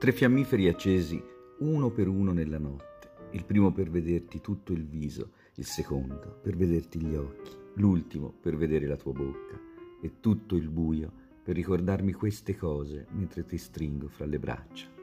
Tre fiammiferi accesi uno per uno nella notte, il primo per vederti tutto il viso, il secondo per vederti gli occhi, l'ultimo per vedere la tua bocca e tutto il buio per ricordarmi queste cose mentre ti stringo fra le braccia.